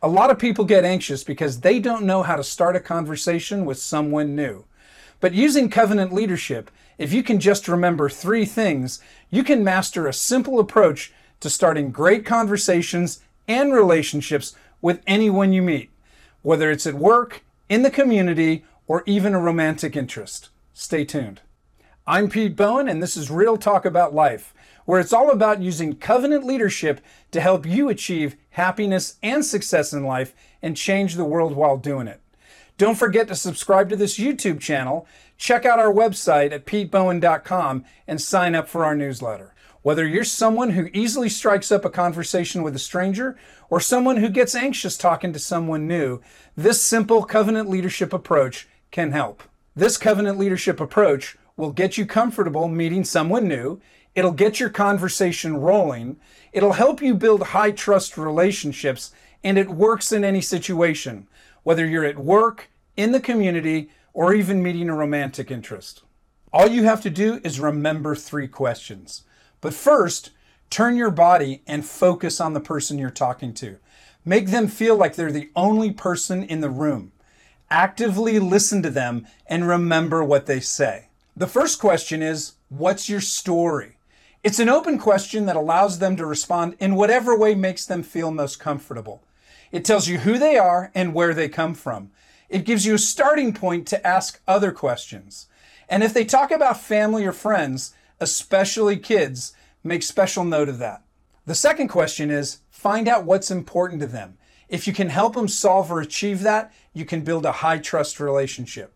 A lot of people get anxious because they don't know how to start a conversation with someone new. But using covenant leadership, if you can just remember three things, you can master a simple approach to starting great conversations and relationships with anyone you meet, whether it's at work, in the community, or even a romantic interest. Stay tuned. I'm Pete Bowen, and this is Real Talk About Life, where it's all about using covenant leadership to help you achieve happiness and success in life and change the world while doing it. Don't forget to subscribe to this YouTube channel, check out our website at petebowen.com, and sign up for our newsletter. Whether you're someone who easily strikes up a conversation with a stranger or someone who gets anxious talking to someone new, this simple covenant leadership approach can help. This covenant leadership approach will get you comfortable meeting someone new. It'll get your conversation rolling. It'll help you build high trust relationships, and it works in any situation, whether you're at work, in the community, or even meeting a romantic interest. All you have to do is remember three questions. But first, turn your body and focus on the person you're talking to. Make them feel like they're the only person in the room. Actively listen to them and remember what they say. The first question is What's your story? It's an open question that allows them to respond in whatever way makes them feel most comfortable. It tells you who they are and where they come from. It gives you a starting point to ask other questions. And if they talk about family or friends, especially kids, make special note of that. The second question is find out what's important to them. If you can help them solve or achieve that, you can build a high trust relationship.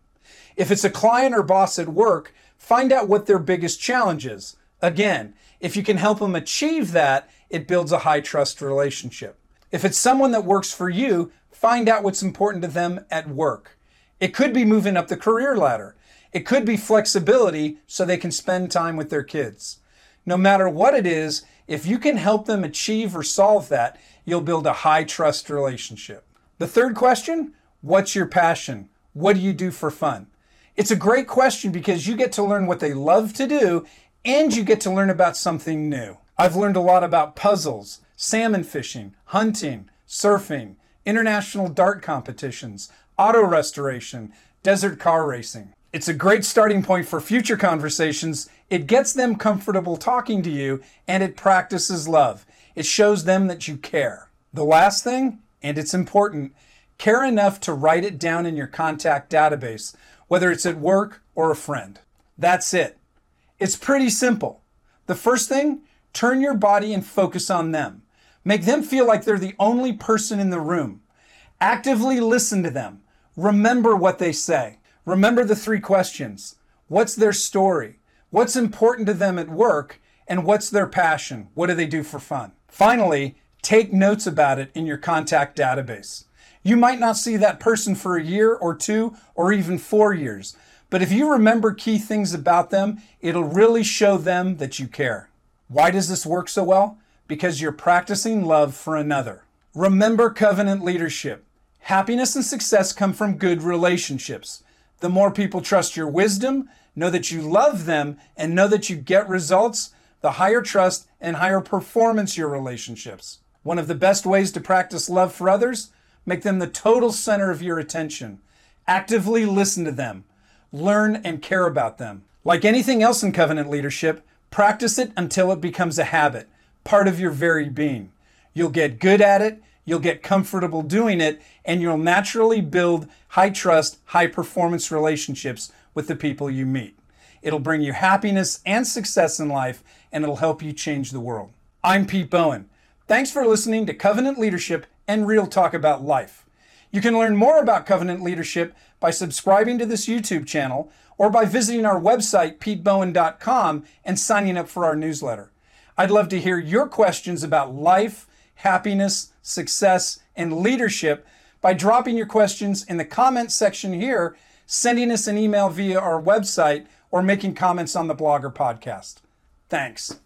If it's a client or boss at work, find out what their biggest challenge is. Again, if you can help them achieve that, it builds a high trust relationship. If it's someone that works for you, find out what's important to them at work. It could be moving up the career ladder. It could be flexibility so they can spend time with their kids. No matter what it is, if you can help them achieve or solve that, you'll build a high trust relationship. The third question What's your passion? What do you do for fun? It's a great question because you get to learn what they love to do and you get to learn about something new. I've learned a lot about puzzles, salmon fishing, hunting, surfing, international dart competitions, auto restoration, desert car racing. It's a great starting point for future conversations. It gets them comfortable talking to you and it practices love. It shows them that you care. The last thing, and it's important, care enough to write it down in your contact database, whether it's at work or a friend. That's it. It's pretty simple. The first thing, turn your body and focus on them. Make them feel like they're the only person in the room. Actively listen to them. Remember what they say. Remember the three questions What's their story? What's important to them at work? And what's their passion? What do they do for fun? Finally, take notes about it in your contact database. You might not see that person for a year or two or even four years, but if you remember key things about them, it'll really show them that you care. Why does this work so well? Because you're practicing love for another. Remember covenant leadership. Happiness and success come from good relationships. The more people trust your wisdom, know that you love them, and know that you get results, the higher trust and higher performance your relationships. One of the best ways to practice love for others, make them the total center of your attention. Actively listen to them, learn and care about them. Like anything else in covenant leadership, practice it until it becomes a habit, part of your very being. You'll get good at it, you'll get comfortable doing it, and you'll naturally build high trust, high performance relationships with the people you meet. It'll bring you happiness and success in life, and it'll help you change the world. I'm Pete Bowen. Thanks for listening to Covenant Leadership and Real Talk About Life. You can learn more about covenant leadership by subscribing to this YouTube channel or by visiting our website, petebowen.com, and signing up for our newsletter. I'd love to hear your questions about life, happiness, success, and leadership by dropping your questions in the comments section here, sending us an email via our website, or making comments on the blog or podcast. Thanks.